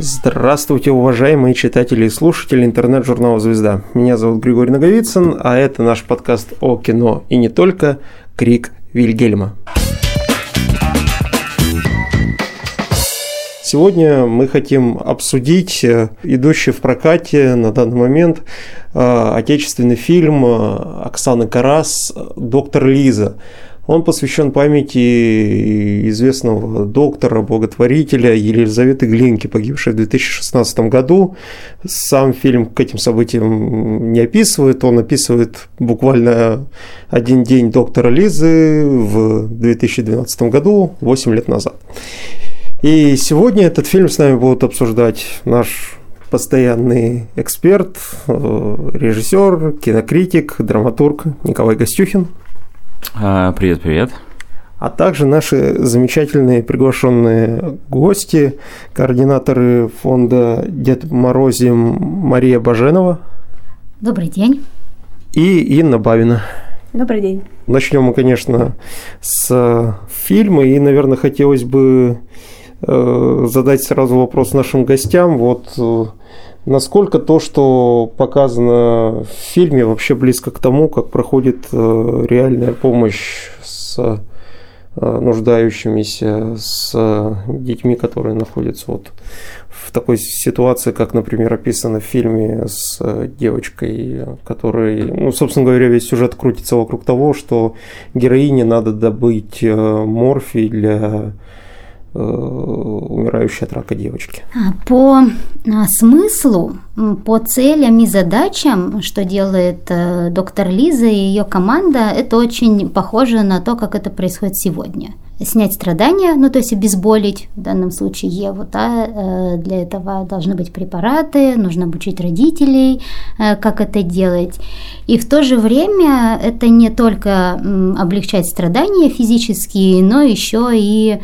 Здравствуйте, уважаемые читатели и слушатели интернет-журнала «Звезда». Меня зовут Григорий Наговицын, а это наш подкаст о кино и не только «Крик Вильгельма». Сегодня мы хотим обсудить э, идущий в прокате на данный момент э, отечественный фильм э, Оксаны Карас «Доктор Лиза». Он посвящен памяти известного доктора, благотворителя Елизаветы Глинки, погибшей в 2016 году. Сам фильм к этим событиям не описывает, он описывает буквально один день доктора Лизы в 2012 году, 8 лет назад. И сегодня этот фильм с нами будут обсуждать наш постоянный эксперт, э, режиссер, кинокритик, драматург Николай Гостюхин. А, привет, привет. А также наши замечательные приглашенные гости, координаторы фонда Дед Морозим Мария Баженова. Добрый день. И Инна Бавина. Добрый день. Начнем мы, конечно, с фильма, и, наверное, хотелось бы э, задать сразу вопрос нашим гостям. Вот э, Насколько то, что показано в фильме, вообще близко к тому, как проходит э, реальная помощь с э, нуждающимися, с детьми, которые находятся вот в такой ситуации, как, например, описано в фильме с девочкой, которой, ну, собственно говоря, весь сюжет крутится вокруг того, что героине надо добыть э, морфий для Э, умирающей от рака девочки. А, по а, смыслу, по целям и задачам, что делает э, доктор Лиза и ее команда, это очень похоже на то, как это происходит сегодня снять страдания, ну то есть обезболить, в данном случае Еву, да, э, для этого должны быть препараты, нужно обучить родителей, как это делать. И в то же время это не только облегчать страдания физические, но еще и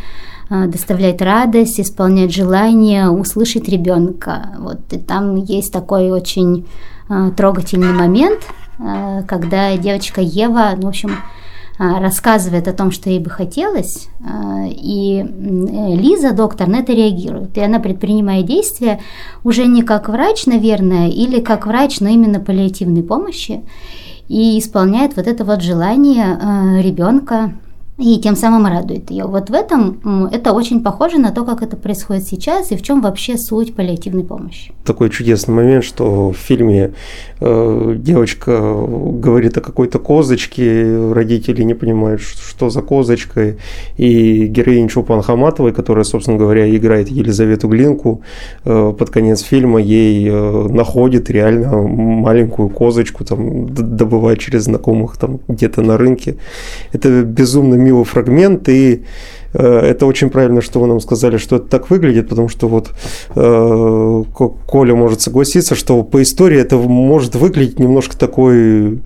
а, доставляет радость, исполняет желание услышать ребенка. Вот и там есть такой очень а, трогательный момент, а, когда девочка Ева, ну, в общем, рассказывает о том, что ей бы хотелось, и Лиза, доктор, на это реагирует. И она предпринимает действия уже не как врач, наверное, или как врач, но именно паллиативной помощи, и исполняет вот это вот желание ребенка и тем самым радует ее. Вот в этом это очень похоже на то, как это происходит сейчас и в чем вообще суть паллиативной помощи. Такой чудесный момент, что в фильме девочка говорит о какой-то козочке, родители не понимают, что за козочка, и героиня Чупан Хаматовой, которая, собственно говоря, играет Елизавету Глинку, э, под конец фильма ей э, находит реально маленькую козочку, там, добывает через знакомых там где-то на рынке. Это безумно милый фрагмент, и э, это очень правильно, что вы нам сказали, что это так выглядит, потому что вот э, Коля может согласиться, что по истории это может выглядеть немножко такой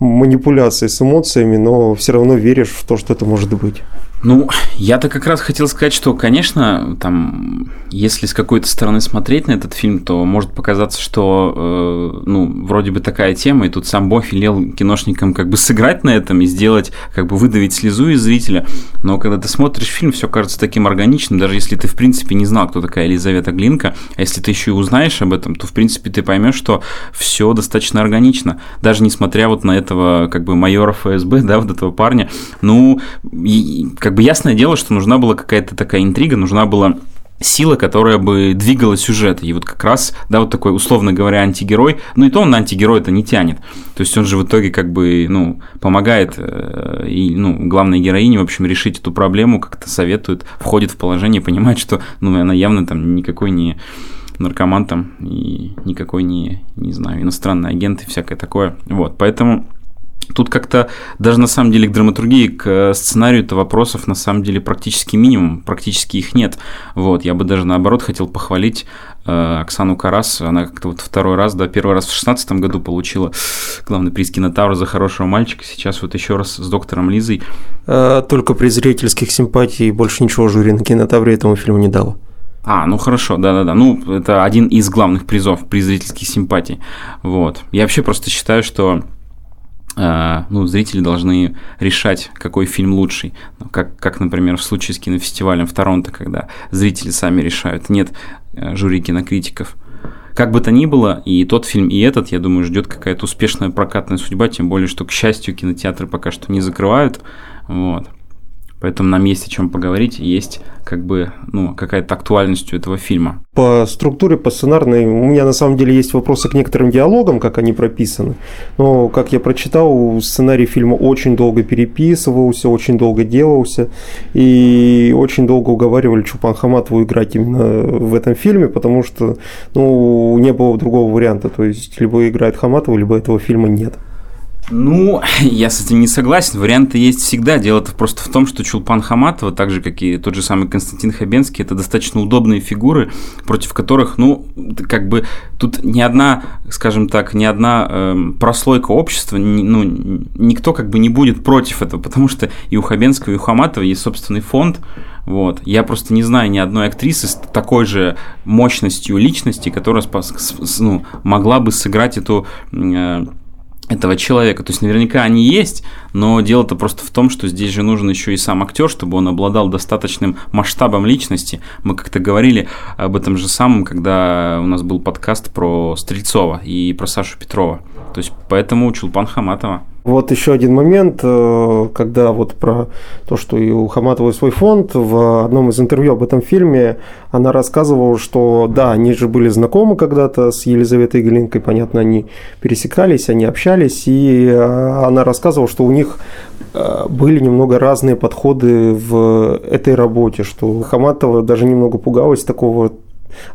манипуляцией с эмоциями, но все равно веришь в то, что это может быть. Ну, я-то как раз хотел сказать, что, конечно, там, если с какой-то стороны смотреть на этот фильм, то может показаться, что, э, ну, вроде бы такая тема, и тут сам Бог велел киношникам как бы сыграть на этом и сделать, как бы выдавить слезу из зрителя. Но когда ты смотришь фильм, все кажется таким органичным, даже если ты, в принципе, не знал, кто такая Елизавета Глинка, а если ты еще и узнаешь об этом, то, в принципе, ты поймешь, что все достаточно органично. Даже несмотря вот на этого, как бы, майора ФСБ, да, вот этого парня, ну, и, как бы ясное дело, что нужна была какая-то такая интрига, нужна была сила, которая бы двигала сюжет. И вот как раз, да, вот такой, условно говоря, антигерой, ну и то он на антигерой это не тянет. То есть он же в итоге как бы, ну, помогает э, и, ну, главной героине, в общем, решить эту проблему, как-то советует, входит в положение, понимает, что, ну, она явно там никакой не наркоман там и никакой не, не знаю, иностранный агент и всякое такое. Вот, поэтому Тут как-то даже на самом деле к драматургии, к э, сценарию-то вопросов на самом деле практически минимум, практически их нет. Вот, я бы даже наоборот хотел похвалить э, Оксану Карас, она как-то вот второй раз, да, первый раз в шестнадцатом году получила главный приз кинотавра за хорошего мальчика, сейчас вот еще раз с доктором Лизой. А, только при зрительских симпатий больше ничего жюри на кинотавре этому фильму не дало. А, ну хорошо, да-да-да. Ну, это один из главных призов при зрительских симпатий. Вот. Я вообще просто считаю, что ну, зрители должны решать, какой фильм лучший. Ну, как, как, например, в случае с кинофестивалем в Торонто, когда зрители сами решают, нет жюри кинокритиков. Как бы то ни было, и тот фильм, и этот, я думаю, ждет какая-то успешная прокатная судьба, тем более, что, к счастью, кинотеатры пока что не закрывают. Вот. Поэтому нам есть о чем поговорить, есть как бы ну, какая-то актуальность у этого фильма. По структуре, по сценарной, у меня на самом деле есть вопросы к некоторым диалогам, как они прописаны. Но, как я прочитал, сценарий фильма очень долго переписывался, очень долго делался, и очень долго уговаривали Чупан Хаматову играть именно в этом фильме, потому что ну, не было другого варианта. То есть, либо играет Хаматова, либо этого фильма нет. Ну, я с этим не согласен. Варианты есть всегда. Дело-то просто в том, что Чулпан Хаматова, так же, как и тот же самый Константин Хабенский, это достаточно удобные фигуры, против которых, ну, как бы тут ни одна, скажем так, ни одна э, прослойка общества, ни, ну, никто как бы не будет против этого, потому что и у Хабенского, и у Хаматова есть собственный фонд, вот. Я просто не знаю ни одной актрисы с такой же мощностью личности, которая ну, могла бы сыграть эту э, этого человека. То есть наверняка они есть, но дело-то просто в том, что здесь же нужен еще и сам актер, чтобы он обладал достаточным масштабом личности. Мы как-то говорили об этом же самом, когда у нас был подкаст про Стрельцова и про Сашу Петрова. То есть поэтому Чулпан Хаматова. Вот еще один момент, э, когда вот про то, что и у Хаматовой свой фонд, в одном из интервью об этом фильме она рассказывала, что да, они же были знакомы когда-то с Елизаветой Глинкой, понятно, они пересекались, они общались, и э, она рассказывала, что у них э, были немного разные подходы в этой работе, что Хаматова даже немного пугалась такого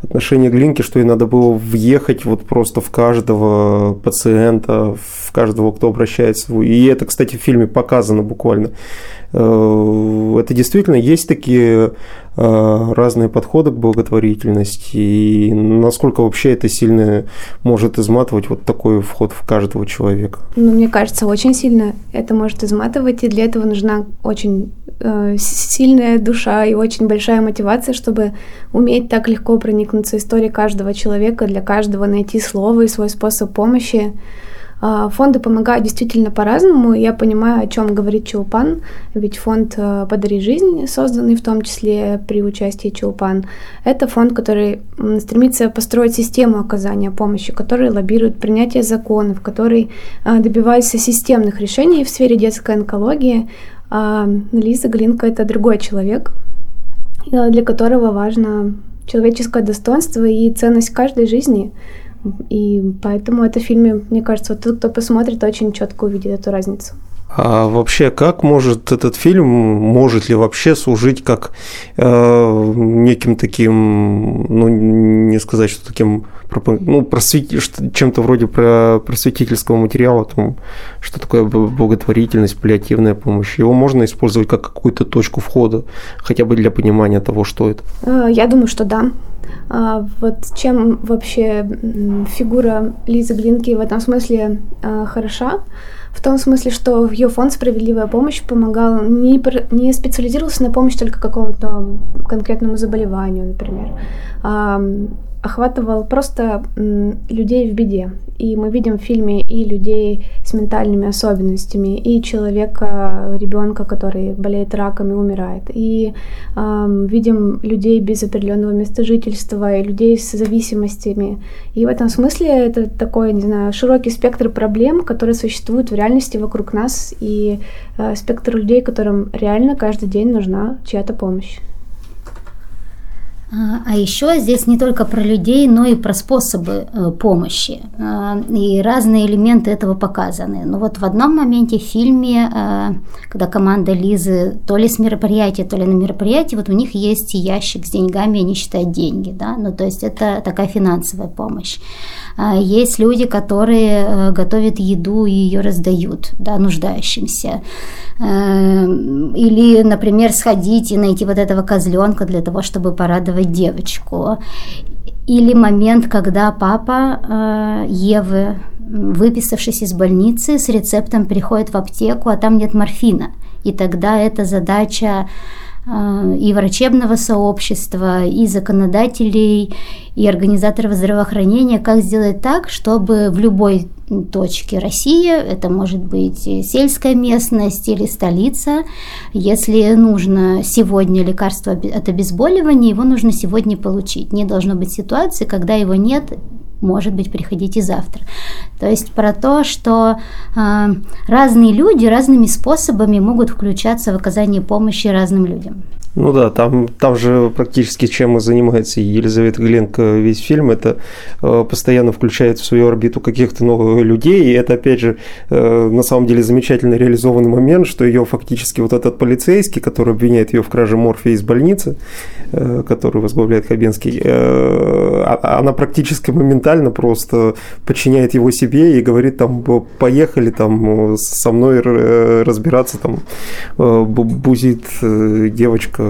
отношение Глинки, что ей надо было въехать вот просто в каждого пациента, в каждого, кто обращается. И это, кстати, в фильме показано буквально. Э, это действительно есть такие разные подходы к благотворительности, и насколько вообще это сильно может изматывать вот такой вход в каждого человека? Ну, мне кажется, очень сильно это может изматывать, и для этого нужна очень э, сильная душа и очень большая мотивация, чтобы уметь так легко проникнуться историей каждого человека, для каждого найти слово и свой способ помощи. А, фонды помогают действительно по-разному. Я понимаю, о чем говорит Чулпан, ведь фонд э, «Подари жизнь», созданный в том числе при участии Чулпан, это фонд, который стремится построить систему оказания помощи, который лоббирует принятие законов, который э, добивается системных решений в сфере детской онкологии. А Лиза Глинка – это другой человек, э, для которого важно человеческое достоинство и ценность каждой жизни – и поэтому это в фильме, мне кажется, вот тот, кто посмотрит, очень четко увидит эту разницу. А вообще, как может этот фильм, может ли вообще служить как э, неким таким, ну, не сказать, что таким, ну, просвети, чем-то вроде про просветительского материала, там, что такое благотворительность, паллиативная помощь. Его можно использовать как какую-то точку входа, хотя бы для понимания того, что это? Э, я думаю, что да. А, вот чем вообще фигура Лизы Глинки в этом смысле а, хороша? В том смысле, что ее фонд «Справедливая помощь» помогал, не, не специализировался на помощи только какому-то конкретному заболеванию, например, охватывал просто людей в беде. И мы видим в фильме и людей с ментальными особенностями, и человека, ребенка, который болеет раком и умирает, и э, видим людей без определенного места жительства, и людей с зависимостями. И в этом смысле это такой, не знаю, широкий спектр проблем, которые существуют в реальности вокруг нас, и э, спектр людей, которым реально каждый день нужна чья-то помощь. А, а еще здесь не только про людей, но и про способы э, помощи. А, и разные элементы этого показаны. Но вот в одном моменте в фильме, э, когда команда Лизы то ли с мероприятия, то ли на мероприятии, вот у них есть ящик с деньгами, они считают деньги. Да? Ну, то есть это такая финансовая помощь. А, есть люди, которые э, готовят еду и ее раздают да, нуждающимся. Или, например, сходить и найти вот этого козленка для того, чтобы порадовать девочку. Или момент, когда папа э, Евы, выписавшись из больницы, с рецептом приходит в аптеку, а там нет морфина. И тогда эта задача и врачебного сообщества, и законодателей, и организаторов здравоохранения, как сделать так, чтобы в любой точке России, это может быть сельская местность или столица, если нужно сегодня лекарство от обезболивания, его нужно сегодня получить. Не должно быть ситуации, когда его нет может быть, приходите завтра. То есть про то, что э, разные люди разными способами могут включаться в оказание помощи разным людям. Ну да, там, там же практически чем и занимается Елизавета Гленко весь фильм, это э, постоянно включает в свою орбиту каких-то новых людей, и это, опять же, э, на самом деле замечательно реализованный момент, что ее фактически вот этот полицейский, который обвиняет ее в краже морфия из больницы, э, который возглавляет Хабенский, э, а, она практически моментально просто подчиняет его себе и говорит там, поехали там со мной разбираться, там, э, бузит э, девочка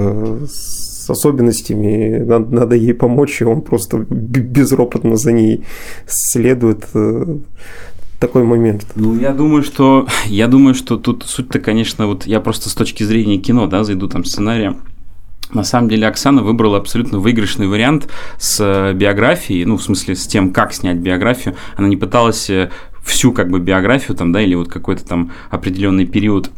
с особенностями, надо, надо ей помочь, и он просто безропотно за ней следует э, такой момент. Ну, я думаю, что я думаю, что тут суть-то, конечно, вот я просто с точки зрения кино, да, зайду там сценария. На самом деле Оксана выбрала абсолютно выигрышный вариант с э, биографией, ну, в смысле, с тем, как снять биографию. Она не пыталась э, всю как бы биографию там, да, или вот какой-то там определенный период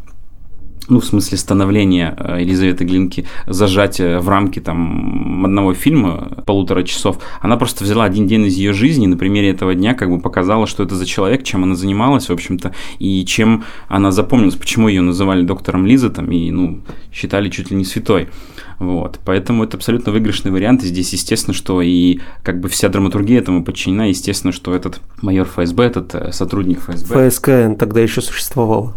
ну, в смысле становления э, Елизаветы Глинки, зажать в рамки там одного фильма полутора часов, она просто взяла один день из ее жизни, на примере этого дня как бы показала, что это за человек, чем она занималась, в общем-то, и чем она запомнилась, почему ее называли доктором Лиза там, и, ну, считали чуть ли не святой. Вот, поэтому это абсолютно выигрышный вариант, и здесь естественно, что и как бы вся драматургия этому подчинена, естественно, что этот майор ФСБ, этот э, сотрудник ФСБ... ФСКН тогда еще существовало.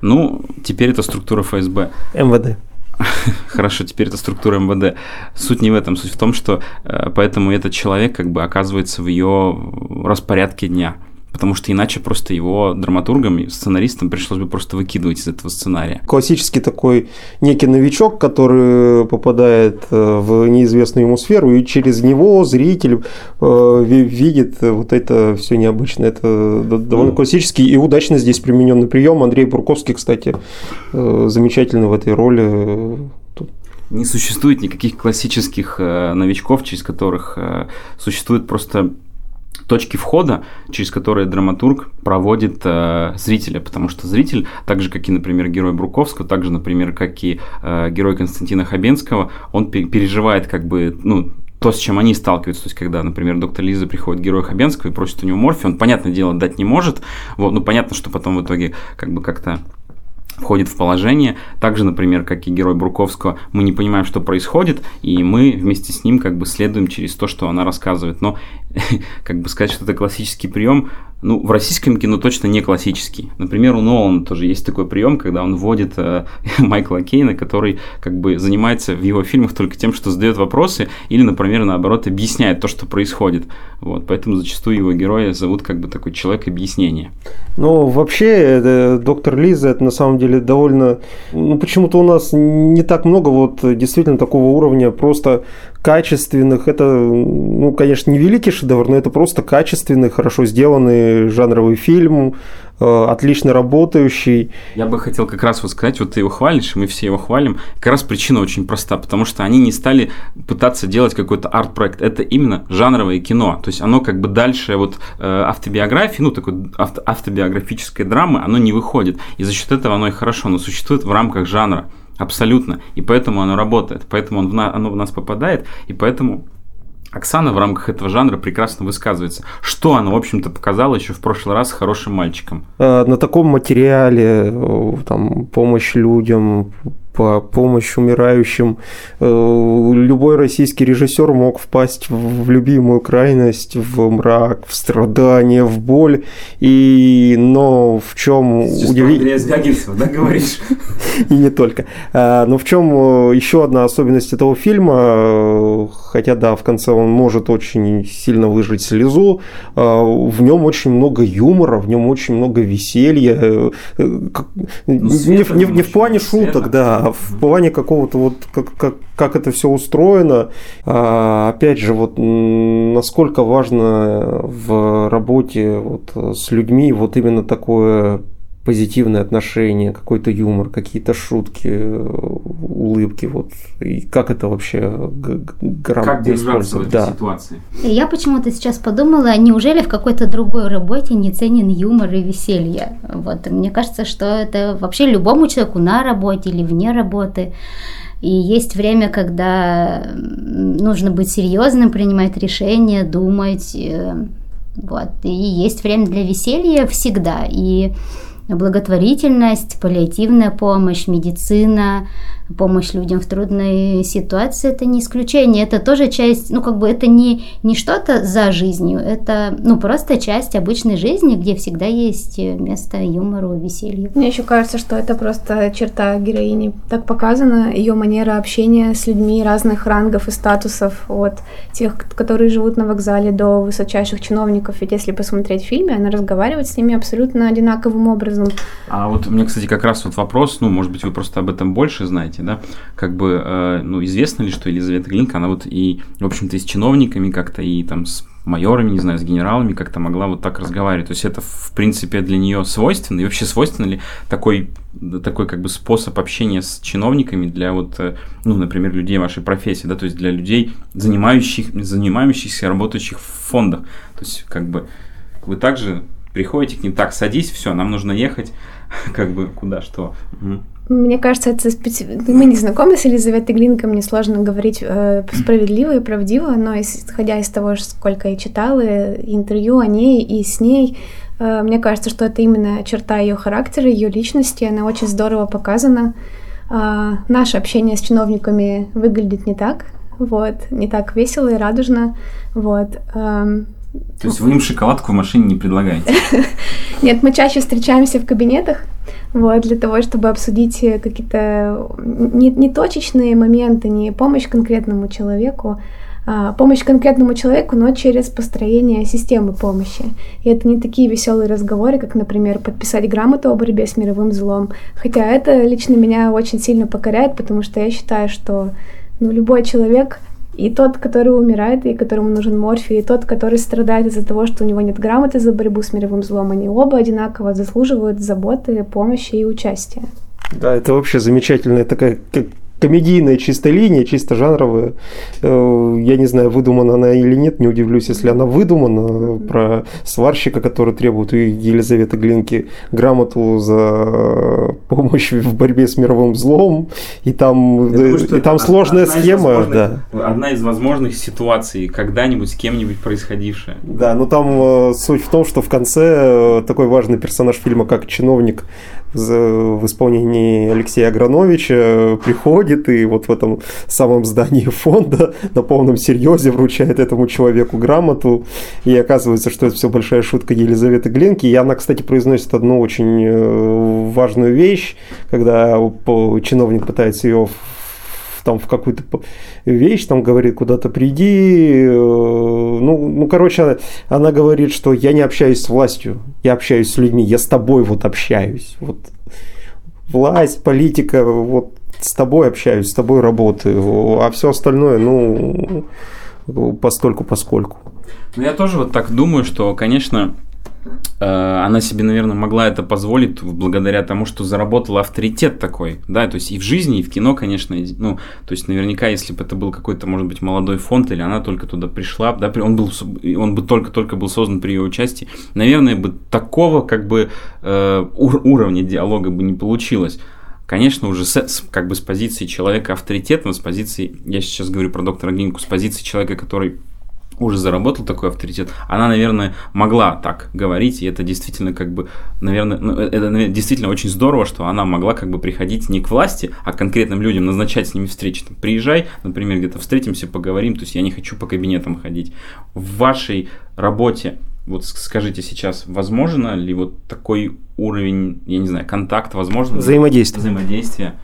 Ну, теперь это структура ФСБ. МВД. Хорошо, теперь это структура МВД. Суть не в этом, суть в том, что э, поэтому этот человек как бы оказывается в ее распорядке дня потому что иначе просто его драматургам и сценаристам пришлось бы просто выкидывать из этого сценария. Классический такой некий новичок, который попадает э, в неизвестную ему сферу, и через него зритель э, видит вот это все необычное. Это довольно ну, классический и удачно здесь примененный прием. Андрей Бурковский, кстати, э, замечательный в этой роли не существует никаких классических новичков, через которых существует просто точки входа, через которые драматург проводит э, зрителя, потому что зритель, так же, как и, например, герой Бруковского, так же, например, как и э, герой Константина Хабенского, он переживает как бы, ну, то, с чем они сталкиваются, то есть, когда, например, доктор Лиза приходит герой Хабенского и просит у него морфий, он, понятное дело, дать не может, вот, ну, понятно, что потом в итоге как бы как-то входит в положение. Также, например, как и герой Бруковского, мы не понимаем, что происходит, и мы вместе с ним как бы следуем через то, что она рассказывает. Но как бы сказать, что это классический прием, ну, в российском кино точно не классический. Например, у Нолана тоже есть такой прием, когда он вводит э, Майкла Кейна, который как бы занимается в его фильмах только тем, что задает вопросы или, например, наоборот, объясняет то, что происходит. Вот, поэтому зачастую его героя зовут как бы такой человек объяснения. Ну, вообще, это, доктор Лиза, это на самом деле довольно... Ну, почему-то у нас не так много вот действительно такого уровня просто качественных. Это, ну, конечно, не великий шедевр, но это просто качественный, хорошо сделанный жанровый фильм, э, отлично работающий. Я бы хотел как раз вот сказать, вот ты его хвалишь, мы все его хвалим. Как раз причина очень проста, потому что они не стали пытаться делать какой-то арт-проект. Это именно жанровое кино. То есть оно как бы дальше вот э, автобиографии, ну, такой авто, автобиографической драмы, оно не выходит. И за счет этого оно и хорошо, но существует в рамках жанра. Абсолютно. И поэтому оно работает, поэтому он в на, оно в нас попадает, и поэтому Оксана в рамках этого жанра прекрасно высказывается. Что она, в общем-то, показала еще в прошлый раз хорошим мальчиком? Э, на таком материале, э, там, помощь людям, по помощь умирающим. Э, любой российский режиссер мог впасть в любимую крайность, в мрак, в страдания, в боль. И, но в чем удивительно... да, говоришь? И не только. А, но в чем э, еще одна особенность этого фильма, э, хотя да, в конце он может очень сильно выжить слезу, в нем очень много юмора, в нем очень много веселья. Ну, не, не, не в плане шуток, да, в плане какого-то вот как, как, как это все устроено, а, опять же, вот насколько важно в работе вот с людьми вот именно такое позитивное отношение, какой-то юмор, какие-то шутки. улыбки, вот, и как это вообще грамотно использовать? да. ситуации? Я почему-то сейчас подумала, неужели в какой-то другой работе не ценен юмор и веселье? Вот, мне кажется, что это вообще любому человеку на работе или вне работы и есть время, когда нужно быть серьезным, принимать решения, думать. Э, вот. И есть время для веселья всегда. И благотворительность, паллиативная помощь, медицина, помощь людям в трудной ситуации, это не исключение, это тоже часть, ну, как бы это не, не что-то за жизнью, это, ну, просто часть обычной жизни, где всегда есть место юмору, веселью. Мне еще кажется, что это просто черта героини. Так показана ее манера общения с людьми разных рангов и статусов, от тех, которые живут на вокзале, до высочайших чиновников. Ведь если посмотреть в фильме, она разговаривает с ними абсолютно одинаковым образом. А вот мне, кстати, как раз вот вопрос, ну, может быть, вы просто об этом больше знаете, знаете, да, как бы, э, ну, известно ли, что Елизавета Глинка, она вот и, в общем-то, и с чиновниками как-то, и там с майорами, не знаю, с генералами как-то могла вот так разговаривать. То есть это, в принципе, для нее свойственно, и вообще свойственно ли такой, такой как бы способ общения с чиновниками для вот, э, ну, например, людей вашей профессии, да, то есть для людей, занимающих, занимающихся, работающих в фондах. То есть как бы вы также приходите к ним, так, садись, все, нам нужно ехать, как бы куда, что. Угу. Мне кажется, это специ... мы не знакомы с Елизаветой Глинкой, мне сложно говорить э, справедливо и правдиво, но исходя из того, сколько я читала интервью о ней и с ней, э, мне кажется, что это именно черта ее характера, ее личности, она очень здорово показана. Э, наше общение с чиновниками выглядит не так, вот, не так весело и радужно, вот. Э, то есть вы им шоколадку в машине не предлагаете? Нет, мы чаще встречаемся в кабинетах, вот, для того, чтобы обсудить какие-то не, не точечные моменты, не помощь конкретному человеку, а помощь конкретному человеку, но через построение системы помощи. И это не такие веселые разговоры, как, например, подписать грамоту о борьбе с мировым злом. Хотя это лично меня очень сильно покоряет, потому что я считаю, что ну, любой человек и тот, который умирает, и которому нужен морфий, и тот, который страдает из-за того, что у него нет грамоты за борьбу с мировым злом, они оба одинаково заслуживают заботы, помощи и участия. Да, это вообще замечательная такая комедийная чисто линия, чисто жанровая. Э, я не знаю, выдумана она или нет, не удивлюсь, если она выдумана про сварщика, который требует у Елизаветы Глинки грамоту за помощь в борьбе с мировым злом. И там, думаю, и там сложная схема. Да. Одна из возможных ситуаций, когда-нибудь с кем-нибудь происходившая. Да, но там э, суть в том, что в конце э, такой важный персонаж фильма, как чиновник в исполнении Алексея Аграновича приходит и вот в этом самом здании фонда на полном серьезе вручает этому человеку грамоту. И оказывается, что это все большая шутка Елизаветы Гленки. И она, кстати, произносит одну очень э, важную вещь, когда чиновник пытается ее там в какую-то вещь, там говорит, куда-то приди. Э, ну, ну, короче, она, она говорит, что я не общаюсь с властью, я общаюсь с людьми, я с тобой вот общаюсь. Вот власть, политика, вот с тобой общаюсь, с тобой работаю, а все остальное, ну, постольку поскольку. Ну, я тоже вот так думаю, что, конечно, она себе, наверное, могла это позволить благодаря тому, что заработала авторитет такой, да, то есть и в жизни, и в кино, конечно, ну, то есть наверняка, если бы это был какой-то, может быть, молодой фонд, или она только туда пришла, да, он, был, он бы только-только был создан при ее участии, наверное, бы такого, как бы, э, уровня диалога бы не получилось. Конечно, уже с, как бы с позиции человека авторитетного, с позиции, я сейчас говорю про доктора Глинку, с позиции человека, который уже заработал такой авторитет, она, наверное, могла так говорить, и это действительно как бы, наверное, ну, э, это действительно очень здорово, что она могла как бы приходить не к власти, а к конкретным людям, назначать с ними встречи. Там, приезжай, например, где-то встретимся, поговорим, то есть я не хочу по кабинетам ходить. В вашей работе, вот скажите сейчас, возможно ли вот такой уровень, я не знаю, контакт, возможно? Взаимодействие. Взаимодействие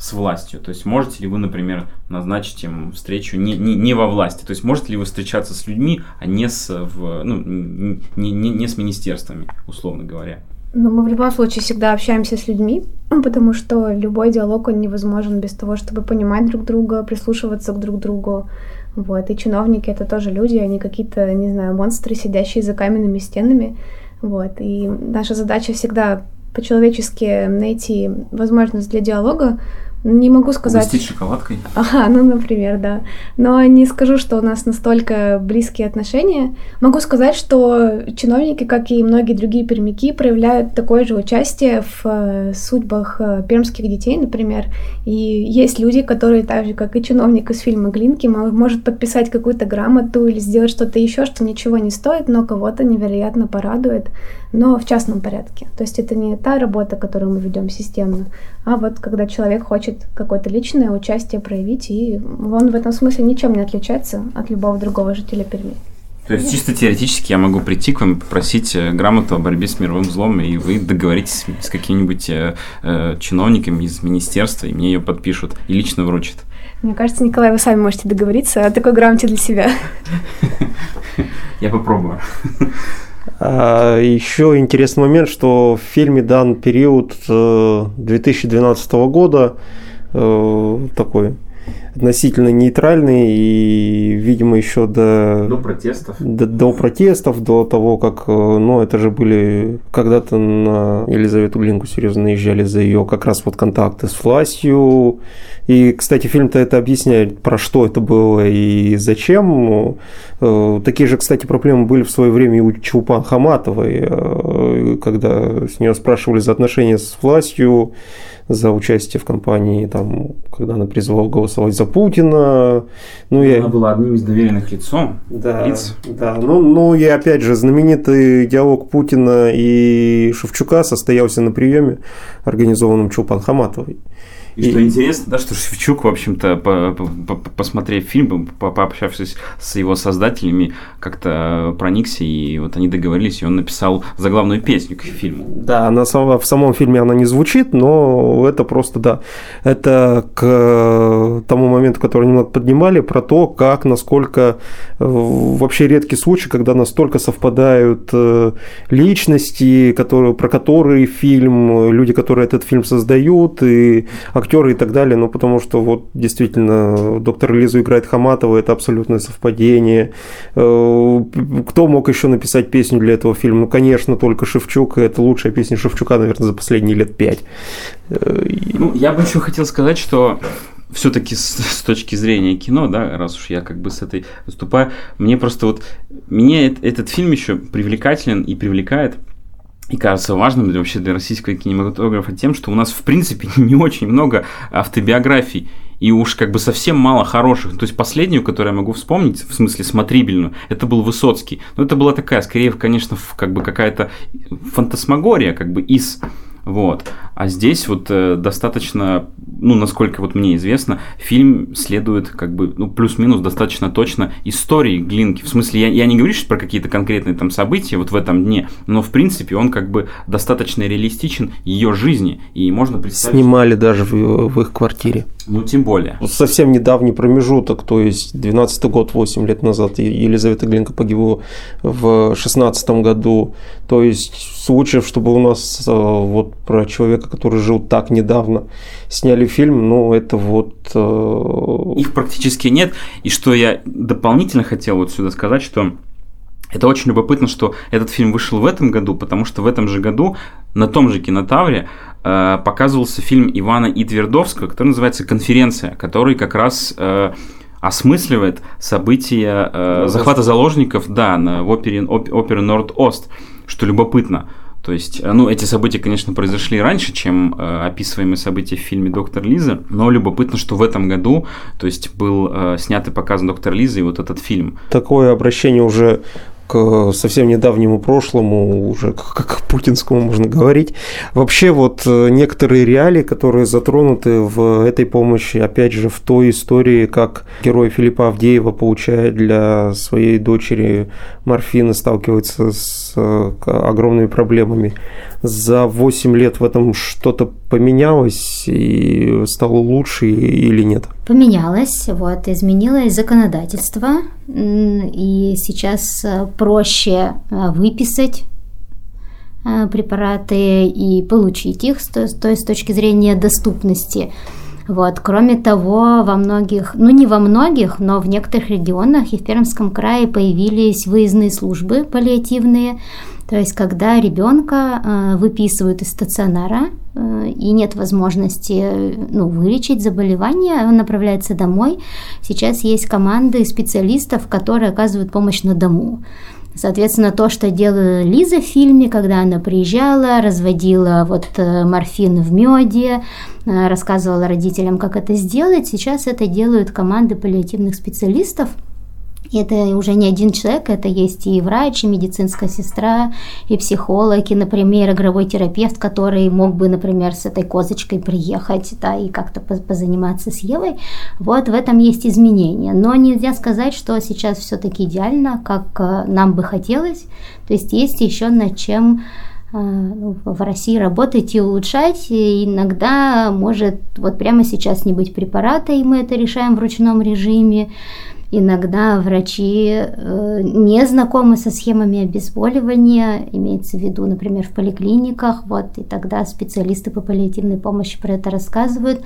с властью? То есть можете ли вы, например, назначить им встречу не, не, не во власти? То есть можете ли вы встречаться с людьми, а не с, в, ну, не, не, не с министерствами, условно говоря? Ну, мы в любом случае всегда общаемся с людьми, потому что любой диалог, он невозможен без того, чтобы понимать друг друга, прислушиваться к друг другу. Вот. И чиновники — это тоже люди, они какие-то, не знаю, монстры, сидящие за каменными стенами. Вот. И наша задача всегда по-человечески найти возможность для диалога, Не могу сказать... Угостить шоколадкой? Ага, ну, например, да. Но не скажу, что у нас настолько близкие отношения. Могу сказать, что чиновники, как и многие другие пермяки, проявляют такое же участие в э, судьбах э, пермских детей, например. И есть люди, которые так же, как и чиновник из фильма «Глинки», может подписать какую-то грамоту или сделать что-то еще, что ничего не стоит, но кого-то невероятно порадует, но в частном порядке. То есть это не та работа, которую мы ведем системно, а вот когда человек хочет какое-то личное участие проявить, и он в этом смысле ничем не отличается от любого другого жителя Перми. То есть чисто теоретически я могу прийти к вам и попросить э, грамоту о борьбе с мировым злом, и вы договоритесь с какими-нибудь э, э, чиновниками из министерства, и мне ее подпишут и лично вручат. Мне кажется, Николай, вы сами можете договориться о такой грамоте для себя. Я попробую. А, еще интересный момент, что в фильме дан период 2012 э, года э, такой относительно нейтральный и, видимо, еще до... До протестов. До, до протестов, до того, как... Э, ну, это же были... Когда-то на Елизавету Глинку серьезно наезжали за ее как раз вот контакты с властью. И, кстати, фильм-то это объясняет, про что это было и зачем. Э, такие же, кстати, проблемы были в свое время и у Чулпан Хаматовой, э, когда с нее спрашивали за отношения с властью, за участие в кампании, там, когда она призывала голосовать за Путина. Ну, я... Она была одним из доверенных лицом. Да, лиц. да. Ну, ну и опять же, знаменитый диалог Путина и Шевчука состоялся на приеме, организованном Чулпан Хаматовой. И, и что интересно, да, что Шевчук, в общем-то, по, по, посмотрев фильм, по, пообщавшись с его создателями, как-то проникся, и вот они договорились, и он написал заглавную песню к фильму. Да, она сама, в самом фильме она не звучит, но это просто, да, это к тому моменту, который они поднимали, про то, как, насколько э, вообще редкий случай, когда настолько совпадают э, личности, которые, про которые фильм, люди, которые этот фильм создают, и актеры и так далее, ну, потому что вот действительно доктор Лизу играет Хаматова, это абсолютное совпадение. Э, кто мог еще написать песню для этого фильма? Ну, конечно, только Шевчук, это лучшая песня Шевчука, наверное, за последние лет пять. Э, ну, я бы еще хотел сказать, что все-таки с, с точки зрения кино, да, раз уж я как бы с этой выступаю, мне просто вот, мне этот фильм еще привлекателен и привлекает и кажется важным вообще для российского кинематографа тем, что у нас в принципе не очень много автобиографий и уж как бы совсем мало хороших. То есть последнюю, которую я могу вспомнить, в смысле смотрибельную, это был Высоцкий. Но это была такая, скорее, конечно, как бы какая-то фантасмагория, как бы из вот. А здесь вот э, достаточно, ну, насколько вот мне известно, фильм следует как бы, ну, плюс-минус достаточно точно истории Глинки. В смысле, я, я не говорю сейчас про какие-то конкретные там события вот в этом дне, но в принципе он как бы достаточно реалистичен ее жизни, и можно представить... Снимали даже в, в их квартире. Ну, тем более. Совсем недавний промежуток, то есть 12 год, 8 лет назад Елизавета Глинка погибла в 16 году. То есть случаев, чтобы у нас э, вот про человека, который жил так недавно, сняли фильм, ну, это вот... Э, Их практически нет. И что я дополнительно хотел вот сюда сказать, что это очень любопытно, что этот фильм вышел в этом году, потому что в этом же году на том же кинотавре э, показывался фильм Ивана Итвердовского, который называется «Конференция», который как раз э, осмысливает события э, захвата заложников да, на, в опере, опере Норд-Ост, что любопытно. То есть, э, ну, эти события, конечно, произошли раньше, чем э, описываемые события в фильме «Доктор Лиза», но любопытно, что в этом году, то есть, был э, снят и показан «Доктор Лиза» и вот этот фильм. Такое обращение уже к совсем недавнему прошлому, уже как к путинскому можно говорить. Вообще вот э, некоторые реалии, которые затронуты в этой помощи, опять же, в той истории, как герой Филиппа Авдеева получает для своей дочери морфина, сталкивается с э, огромными проблемами. За 8 лет в этом что-то поменялось и стало лучше или нет? Поменялось, вот, изменилось законодательство, и сейчас э, проще э, выписать э, препараты и получить их, то есть с точки зрения доступности. Вот. Кроме того, во многих, ну не во многих, но в некоторых регионах и в Пермском крае появились выездные службы паллиативные, то есть, когда ребенка э, выписывают из стационара э, и нет возможности ну, вылечить заболевание, он направляется домой. Сейчас есть команды специалистов, которые оказывают помощь на дому. Соответственно, то, что делала Лиза в фильме, когда она приезжала, разводила вот э, морфин в меде, рассказывала родителям, как это сделать, сейчас это делают команды паллиативных специалистов – это уже не один человек, это есть и врач, и медицинская сестра, и психолог, и, например, игровой терапевт, который мог бы, например, с этой козочкой приехать, да, и как-то позаниматься с Евой. Вот в этом есть изменения. Но нельзя сказать, что сейчас все-таки идеально, как э, нам бы хотелось. То есть есть еще над чем э, ну, в России работать и улучшать. И иногда может вот прямо сейчас не быть препарата, и мы это решаем в ручном режиме. Иногда врачи э, не знакомы со схемами обезболивания, имеется в виду, например, в поликлиниках, вот, и тогда специалисты по паллиативной помощи про это рассказывают.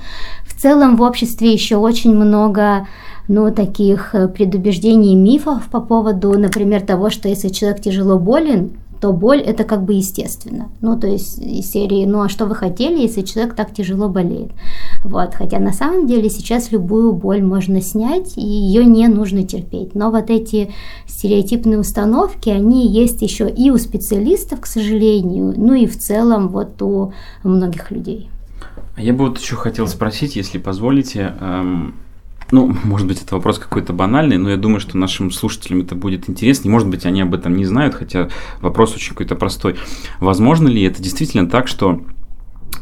В целом в обществе еще очень много ну, таких э, предубеждений и мифов по поводу, например, того, что если человек тяжело болен, то боль это как бы естественно. Ну, то есть из серии, ну а что вы хотели, если человек так тяжело болеет? Вот, хотя на самом деле сейчас любую боль можно снять, и ее не нужно терпеть. Но вот эти стереотипные установки, они есть еще и у специалистов, к сожалению, ну и в целом вот у многих людей. А я бы вот еще хотел спросить, если позволите, эм, ну, может быть, это вопрос какой-то банальный, но я думаю, что нашим слушателям это будет интересно. И, может быть, они об этом не знают, хотя вопрос очень какой-то простой. Возможно ли это действительно так, что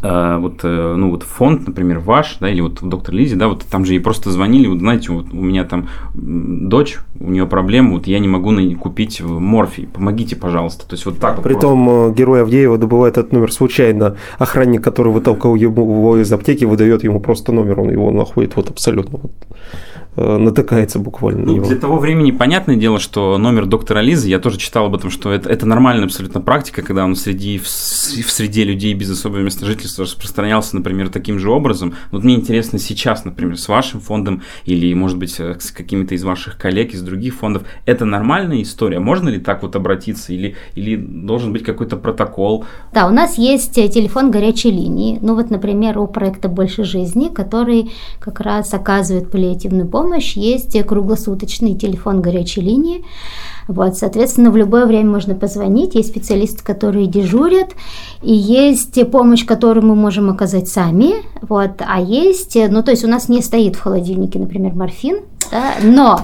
вот, э, ну, вот фонд, например, ваш, да, или вот доктор Лизи, да, вот там же ей просто звонили, вот знаете, вот у меня там дочь, у нее проблема, вот я не могу купить морфий, помогите, пожалуйста. То есть вот так вот. Притом просто. Э, герой Авдеева добывает этот номер случайно. Охранник, который вытолкал его из аптеки, выдает ему просто номер, он его находит вот абсолютно вот Э, натыкается буквально. Ну, для того времени понятное дело, что номер доктора Лизы, я тоже читал об этом, что это, это нормальная абсолютно практика, когда он среди, в, в среде людей без особого места жительства распространялся, например, таким же образом. Вот мне интересно сейчас, например, с вашим фондом или, может быть, э, с какими-то из ваших коллег из других фондов, это нормальная история? Можно ли так вот обратиться или, или должен быть какой-то протокол? Да, у нас есть э, телефон горячей линии. Ну вот, например, у проекта «Больше жизни», который как раз оказывает паллиативную помощь помощь, есть круглосуточный телефон горячей линии. Вот, соответственно, в любое время можно позвонить. Есть специалисты, которые дежурят, и есть помощь, которую мы можем оказать сами. Вот, а есть, ну, то есть у нас не стоит в холодильнике, например, морфин, да, но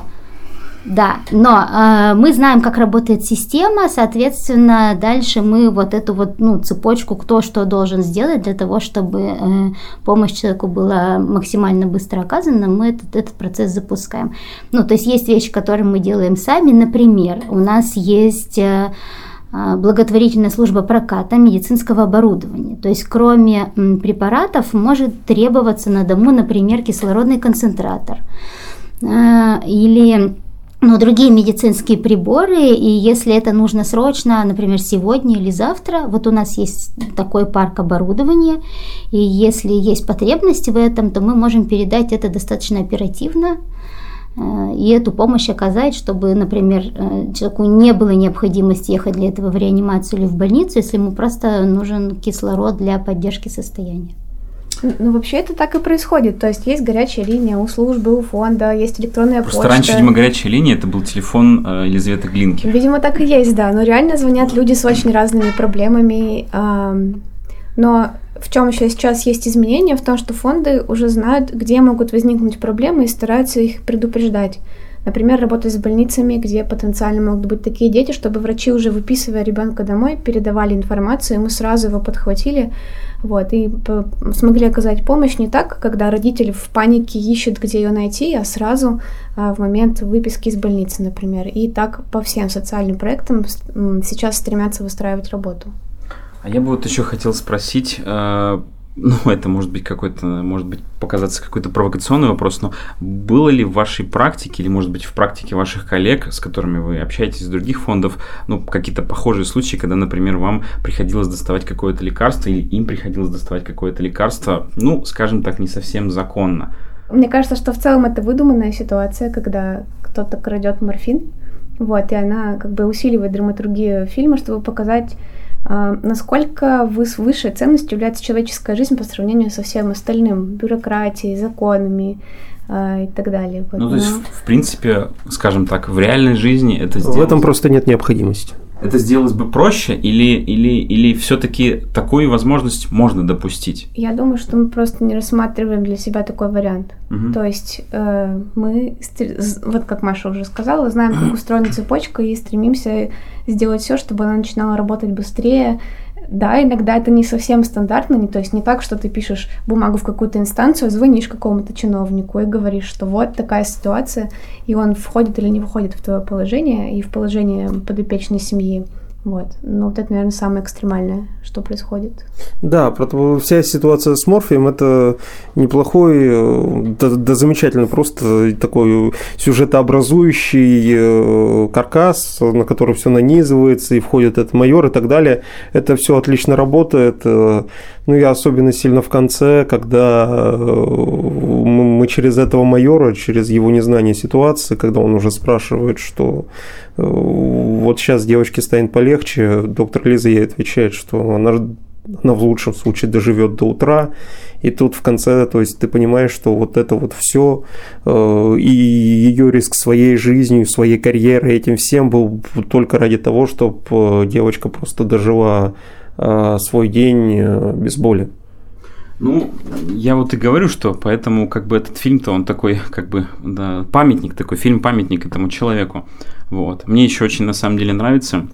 да, но э, мы знаем, как работает система, соответственно, дальше мы вот эту вот ну, цепочку, кто что должен сделать для того, чтобы э, помощь человеку была максимально быстро оказана, мы этот, этот процесс запускаем. Ну, то есть есть вещи, которые мы делаем сами, например, у нас есть... Э, благотворительная служба проката медицинского оборудования. То есть кроме препаратов может требоваться на дому, например, кислородный концентратор э, или но другие медицинские приборы, и если это нужно срочно, например, сегодня или завтра, вот у нас есть такой парк оборудования, и если есть потребность в этом, то мы можем передать это достаточно оперативно, э, и эту помощь оказать, чтобы, например, э, человеку не было необходимости ехать для этого в реанимацию или в больницу, если ему просто нужен кислород для поддержки состояния. Ну, вообще это так и происходит. То есть есть горячая линия у службы, у фонда, есть электронная Просто почта. раньше, видимо, горячая линия это был телефон э, Елизаветы Глинки. Видимо, так и есть, да. Но реально звонят люди с очень разными проблемами. Э, но в чем еще сейчас есть изменения? В том, что фонды уже знают, где могут возникнуть проблемы и стараются их предупреждать. Например, работать с больницами, где потенциально могут быть такие дети, чтобы врачи, уже выписывая ребенка домой, передавали информацию, и мы сразу его подхватили, вот, и смогли оказать помощь не так, когда родители в панике ищут, где ее найти, а сразу а, в момент выписки из больницы, например. И так по всем социальным проектам сейчас стремятся выстраивать работу. А я бы вот еще хотел спросить, э, ну, это может быть какой-то, может быть, показаться какой-то провокационный вопрос, но было ли в вашей практике, или, может быть, в практике ваших коллег, с которыми вы общаетесь из других фондов, ну, какие-то похожие случаи, когда, например, вам приходилось доставать какое-то лекарство, или им приходилось доставать какое-то лекарство, ну, скажем так, не совсем законно? Мне кажется, что в целом это выдуманная ситуация, когда кто-то крадет морфин, вот, и она как бы усиливает драматургию фильма, чтобы показать насколько высшей ценностью является человеческая жизнь по сравнению со всем остальным, бюрократией, законами а, и так далее. Вот, ну, то есть, в принципе, скажем так, в реальной жизни это сделать... В этом просто нет необходимости это сделалось бы проще или, или, или все-таки такую возможность можно допустить? Я думаю, что мы просто не рассматриваем для себя такой вариант. Угу. То есть э, мы, вот как Маша уже сказала, знаем, как устроена цепочка и стремимся сделать все, чтобы она начинала работать быстрее, да, иногда это не совсем стандартно, не, то есть не так, что ты пишешь бумагу в какую-то инстанцию, звонишь какому-то чиновнику и говоришь, что вот такая ситуация, и он входит или не входит в твое положение и в положение подопечной семьи. Вот. Но вот это, наверное, самое экстремальное, что происходит. Да, вся ситуация с Морфием – это неплохой, э, да, да замечательно, просто такой сюжетообразующий э, каркас, на который все нанизывается, и входит этот майор и так далее. Это все отлично работает. Э, ну, я особенно сильно в конце, когда мы через этого майора, через его незнание ситуации, когда он уже спрашивает, что вот сейчас девочке станет полегче, доктор Лиза ей отвечает, что она, она в лучшем случае доживет до утра, и тут в конце, то есть ты понимаешь, что вот это вот все, э, и ее риск своей жизнью, своей карьерой, этим всем был только ради того, чтобы э, девочка просто дожила э, свой день без боли. Ну, я вот и говорю, что поэтому как бы этот фильм-то он такой, как бы, да, памятник такой, фильм-памятник этому человеку. Вот. Мне еще очень на самом деле нравится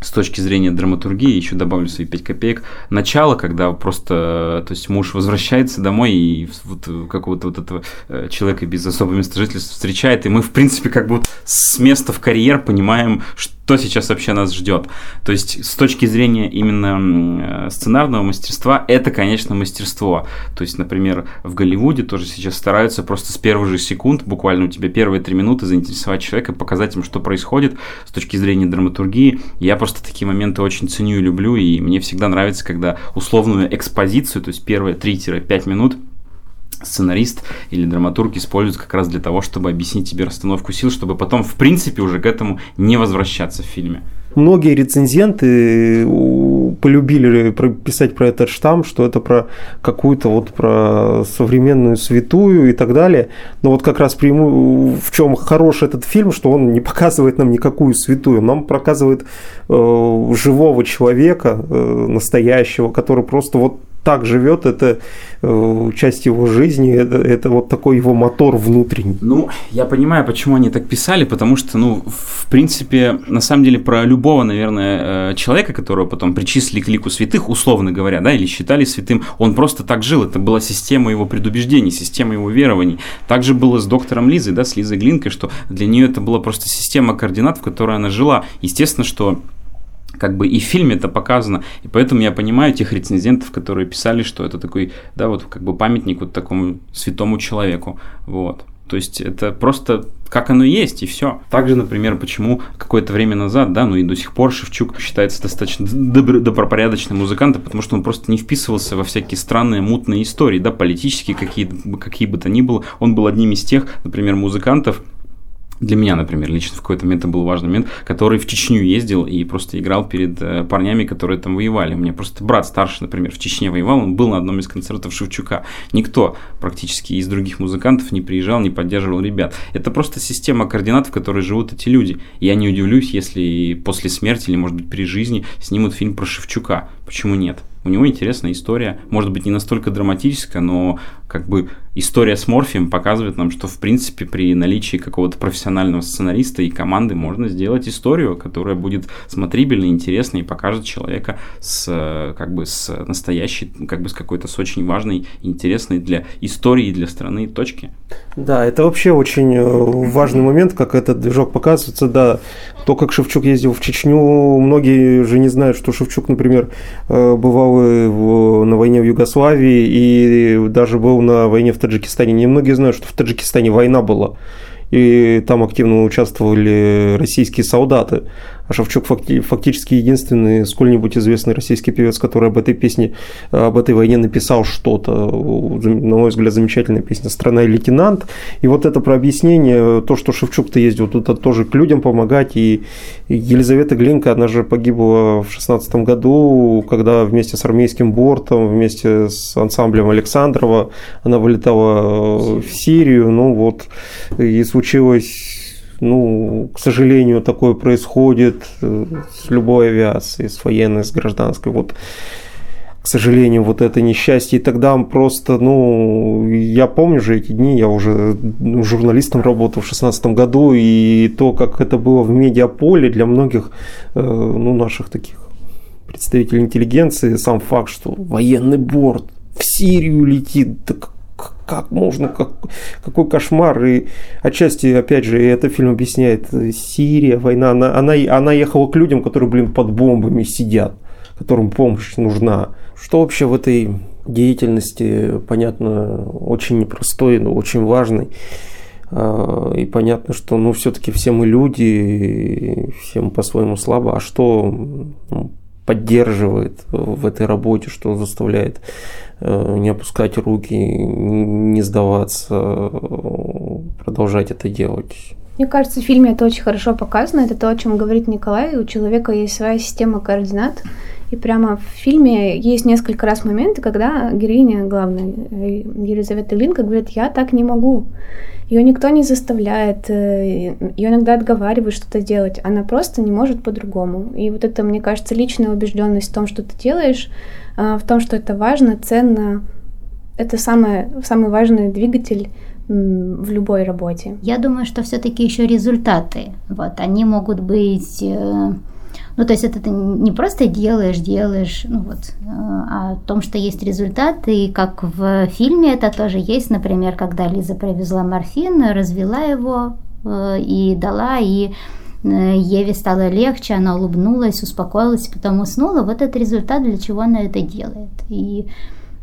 с точки зрения драматургии, еще добавлю свои 5 копеек, начало, когда просто, то есть муж возвращается домой и вот какого-то вот этого э, человека без особого места жительства встречает, и мы, в принципе, как бы с места в карьер понимаем, что что сейчас вообще нас ждет. То есть с точки зрения именно сценарного мастерства, это, конечно, мастерство. То есть, например, в Голливуде тоже сейчас стараются просто с первых же секунд, буквально у тебя первые три минуты заинтересовать человека, показать им, что происходит с точки зрения драматургии. Я просто такие моменты очень ценю и люблю, и мне всегда нравится, когда условную экспозицию, то есть первые 3-5 минут сценарист или драматург используют как раз для того, чтобы объяснить тебе расстановку сил, чтобы потом, в принципе, уже к этому не возвращаться в фильме. Многие рецензенты полюбили писать про этот штамм, что это про какую-то вот про современную святую и так далее. Но вот как раз преиму... в чем хороший этот фильм, что он не показывает нам никакую святую, нам показывает э, живого человека, э, настоящего, который просто вот так живет, это э, часть его жизни, это, это вот такой его мотор внутренний. Ну, я понимаю, почему они так писали, потому что, ну, в принципе, на самом деле про любого, наверное, э, человека, которого потом причислили к лику святых, условно говоря, да, или считали святым, он просто так жил, это была система его предубеждений, система его верований. Также было с доктором Лизой, да, с Лизой Глинкой, что для нее это была просто система координат, в которой она жила. Естественно, что как бы и в фильме это показано, и поэтому я понимаю тех рецензентов, которые писали, что это такой, да, вот как бы памятник вот такому святому человеку, вот. То есть это просто как оно есть, и все. Также, например, почему какое-то время назад, да, ну и до сих пор Шевчук считается достаточно добр- добропорядочным музыкантом, потому что он просто не вписывался во всякие странные, мутные истории, да, политические, какие, какие бы то ни было. Он был одним из тех, например, музыкантов, для меня, например, лично в какой-то момент это был важный момент, который в Чечню ездил и просто играл перед э, парнями, которые там воевали. У меня просто брат старший, например, в Чечне воевал, он был на одном из концертов Шевчука. Никто практически из других музыкантов не приезжал, не поддерживал ребят. Это просто система координат, в которой живут эти люди. Я не удивлюсь, если после смерти или, может быть, при жизни снимут фильм про Шевчука. Почему нет? У него интересная история, может быть, не настолько драматическая, но как бы история с Морфием показывает нам, что, в принципе, при наличии какого-то профессионального сценариста и команды можно сделать историю, которая будет смотрибельной, интересной и покажет человека с, э, как бы, с настоящей, как бы, с какой-то с очень важной, интересной для истории и для страны точки. Да, это вообще очень э, важный момент, как этот движок показывается, да. То, как Шевчук ездил в Чечню, многие же не знают, что Шевчук, например, э, бывал на войне в Югославии и даже был на войне в Таджикистане. Немногие знают, что в Таджикистане война была и там активно участвовали российские солдаты. А Шевчук фактически единственный сколь-нибудь известный российский певец, который об этой песне, об этой войне написал что-то. На мой взгляд, замечательная песня «Страна и лейтенант». И вот это про объяснение, то, что Шевчук-то ездил туда тоже к людям помогать. И Елизавета Глинка, она же погибла в 16 году, когда вместе с армейским бортом, вместе с ансамблем Александрова, она вылетала в Сирию. Ну вот, и случилось ну, к сожалению, такое происходит э, с любой авиацией, с военной, с гражданской. Вот, к сожалению, вот это несчастье. И тогда просто, ну, я помню же эти дни, я уже журналистом работал в 2016 году, и то, как это было в медиаполе для многих, э, ну, наших таких представителей интеллигенции, сам факт, что военный борт в Сирию летит, так как можно, как, какой кошмар. И отчасти, опять же, это фильм объясняет, Сирия, война, она, она, она ехала к людям, которые, блин, под бомбами сидят, которым помощь нужна. Что вообще в этой деятельности, понятно, очень непростой, но очень важный. А, и понятно, что ну, все-таки все мы люди, всем по-своему слабо. А что поддерживает в этой работе, что заставляет Э, не опускать руки, не сдаваться, продолжать это делать. Мне кажется, в фильме это очень хорошо показано. Это то, о чем говорит Николай. У человека есть своя система координат. И прямо в фильме есть несколько раз моменты, когда героиня главная, э, Елизавета Линка, говорит, я так не могу. Ее никто не заставляет, э, ее иногда отговаривают что-то делать. Она просто не может по-другому. И вот это, мне кажется, личная убежденность в том, что ты делаешь, а, в том, что это важно, ценно. Это самое, самый важный двигатель в любой работе. Я думаю, что все-таки еще результаты. Вот, они могут быть э, ну, то есть это ты не просто делаешь, делаешь, ну вот, э, а о том, что есть результат, и как в фильме это тоже есть, например, когда Лиза привезла морфин, развела его э, и дала, и Э, Еве стало легче, она улыбнулась, успокоилась, потом уснула. Вот это результат, для чего она это делает. И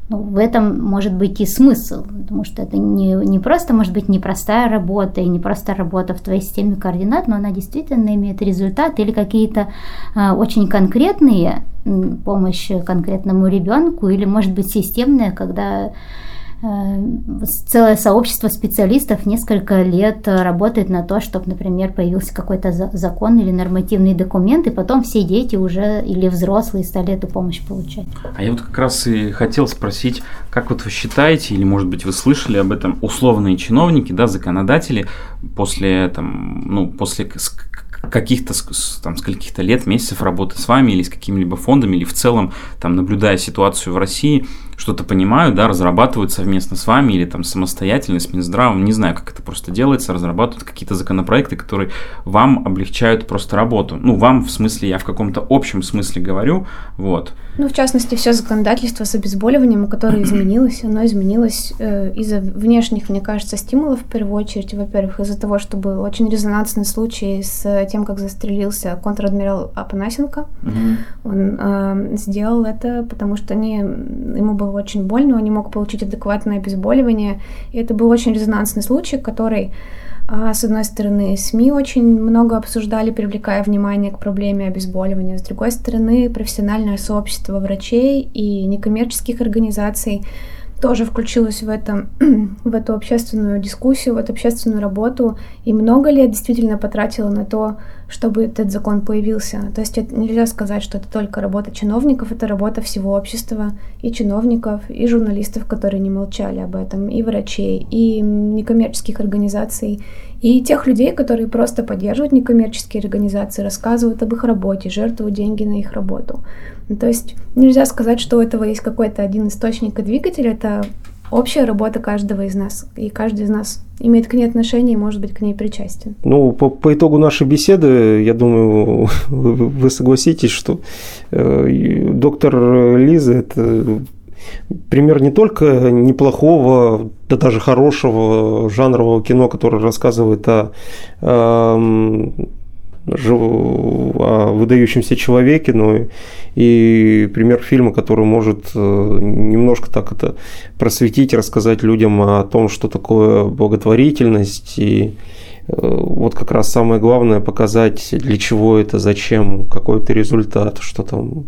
ну, в этом может быть и смысл, потому что это не, не просто может быть непростая работа и не просто работа в твоей системе координат, но она действительно имеет результат или какие-то э, очень конкретные помощь конкретному ребенку, или может быть системная, когда целое сообщество специалистов несколько лет работает на то, чтобы, например, появился какой-то закон или нормативный документ, и потом все дети уже или взрослые стали эту помощь получать. А я вот как раз и хотел спросить, как вот вы считаете, или, может быть, вы слышали об этом, условные чиновники, да, законодатели после, там, ну, после каких-то там с каких-то лет, месяцев работы с вами или с какими-либо фондами, или в целом там наблюдая ситуацию в России, что-то понимают, да, разрабатывают совместно с вами или там самостоятельно с Минздравом, не знаю, как это просто делается, разрабатывают какие-то законопроекты, которые вам облегчают просто работу. Ну, вам в смысле, я в каком-то общем смысле говорю, вот. Ну, в частности, все законодательство с обезболиванием, которое изменилось, оно изменилось э, из-за внешних, мне кажется, стимулов в первую очередь. Во-первых, из-за того, что был очень резонансный случай с тем, как застрелился контр-адмирал Апанасенко. Угу. Он э, сделал это, потому что они, ему было очень больно, он не мог получить адекватное обезболивание. И это был очень резонансный случай, который а, с одной стороны, СМИ очень много обсуждали, привлекая внимание к проблеме обезболивания. С другой стороны, профессиональное сообщество врачей и некоммерческих организаций тоже включилась в, это, в эту общественную дискуссию, в эту общественную работу и много лет действительно потратила на то, чтобы этот закон появился. То есть это нельзя сказать, что это только работа чиновников, это работа всего общества, и чиновников, и журналистов, которые не молчали об этом, и врачей, и некоммерческих организаций, и тех людей, которые просто поддерживают некоммерческие организации, рассказывают об их работе, жертвуют деньги на их работу. Ну, то есть нельзя сказать, что у этого есть какой-то один источник и двигатель, это общая работа каждого из нас, и каждый из нас имеет к ней отношение и может быть к ней причастен. Ну, по, по итогу нашей беседы, я думаю, вы, вы согласитесь, что э, доктор Лиза – это пример не только неплохого, да даже хорошего жанрового кино, которое рассказывает о, о о выдающемся человеке, но и пример фильма, который может э, немножко так это просветить, рассказать людям о том, что такое благотворительность и вот как раз самое главное показать, для чего это, зачем, какой-то результат, что там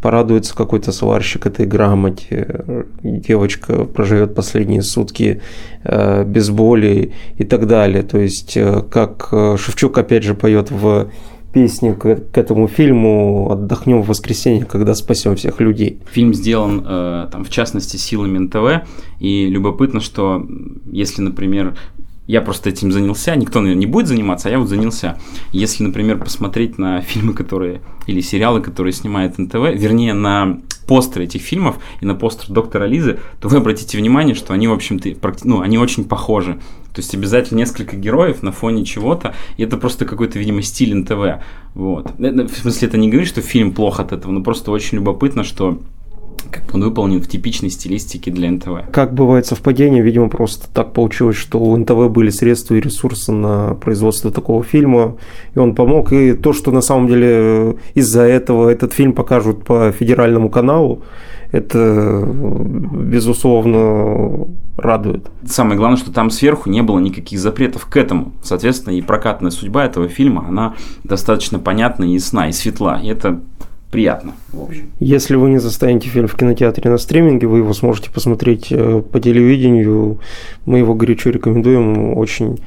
порадуется какой-то сварщик этой грамоте, девочка проживет последние сутки э, без боли и так далее. То есть, э, как э, Шевчук опять же поет в песне к, этому фильму «Отдохнем в воскресенье, когда спасем всех людей». Фильм сделан, там, в частности, силами НТВ, и любопытно, что если, например, я просто этим занялся, никто, наверное, не будет заниматься, а я вот занялся. Если, например, посмотреть на фильмы, которые, или сериалы, которые снимает НТВ, вернее, на постеры этих фильмов и на постер доктора Лизы, то вы обратите внимание, что они, в общем-то, ну, они очень похожи. То есть обязательно несколько героев на фоне чего-то, и это просто какой-то, видимо, стиль НТВ. Вот. В смысле, это не говорит, что фильм плохо от этого, но просто очень любопытно, что как он выполнен в типичной стилистике для НТВ. Как бывает совпадение, видимо, просто так получилось, что у НТВ были средства и ресурсы на производство такого фильма, и он помог. И то, что на самом деле из-за этого этот фильм покажут по федеральному каналу, это, безусловно, радует. Самое главное, что там сверху не было никаких запретов к этому. Соответственно, и прокатная судьба этого фильма, она достаточно понятна и ясна, и светла. И это приятно, в общем. Если вы не застанете фильм в кинотеатре на стриминге, вы его сможете посмотреть э, по телевидению. Мы его горячо рекомендуем. Очень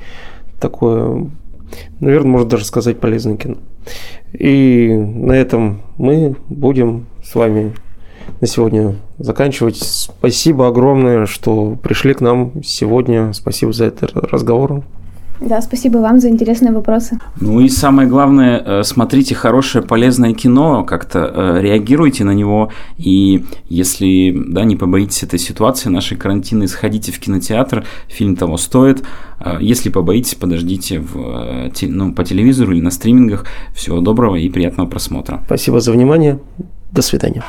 такое, наверное, можно даже сказать, полезное кино. И на этом мы будем с вами на сегодня заканчивать. Спасибо огромное, что пришли к нам сегодня. Спасибо за этот разговор. Да, спасибо вам за интересные вопросы. Ну и самое главное, э, смотрите хорошее, полезное кино, как-то э, реагируйте на него, и если да, не побоитесь этой ситуации, нашей карантины, сходите в кинотеатр, фильм того стоит. Э, если побоитесь, подождите в, ну, по телевизору или на стримингах. Всего доброго и приятного просмотра. Спасибо за внимание. До свидания.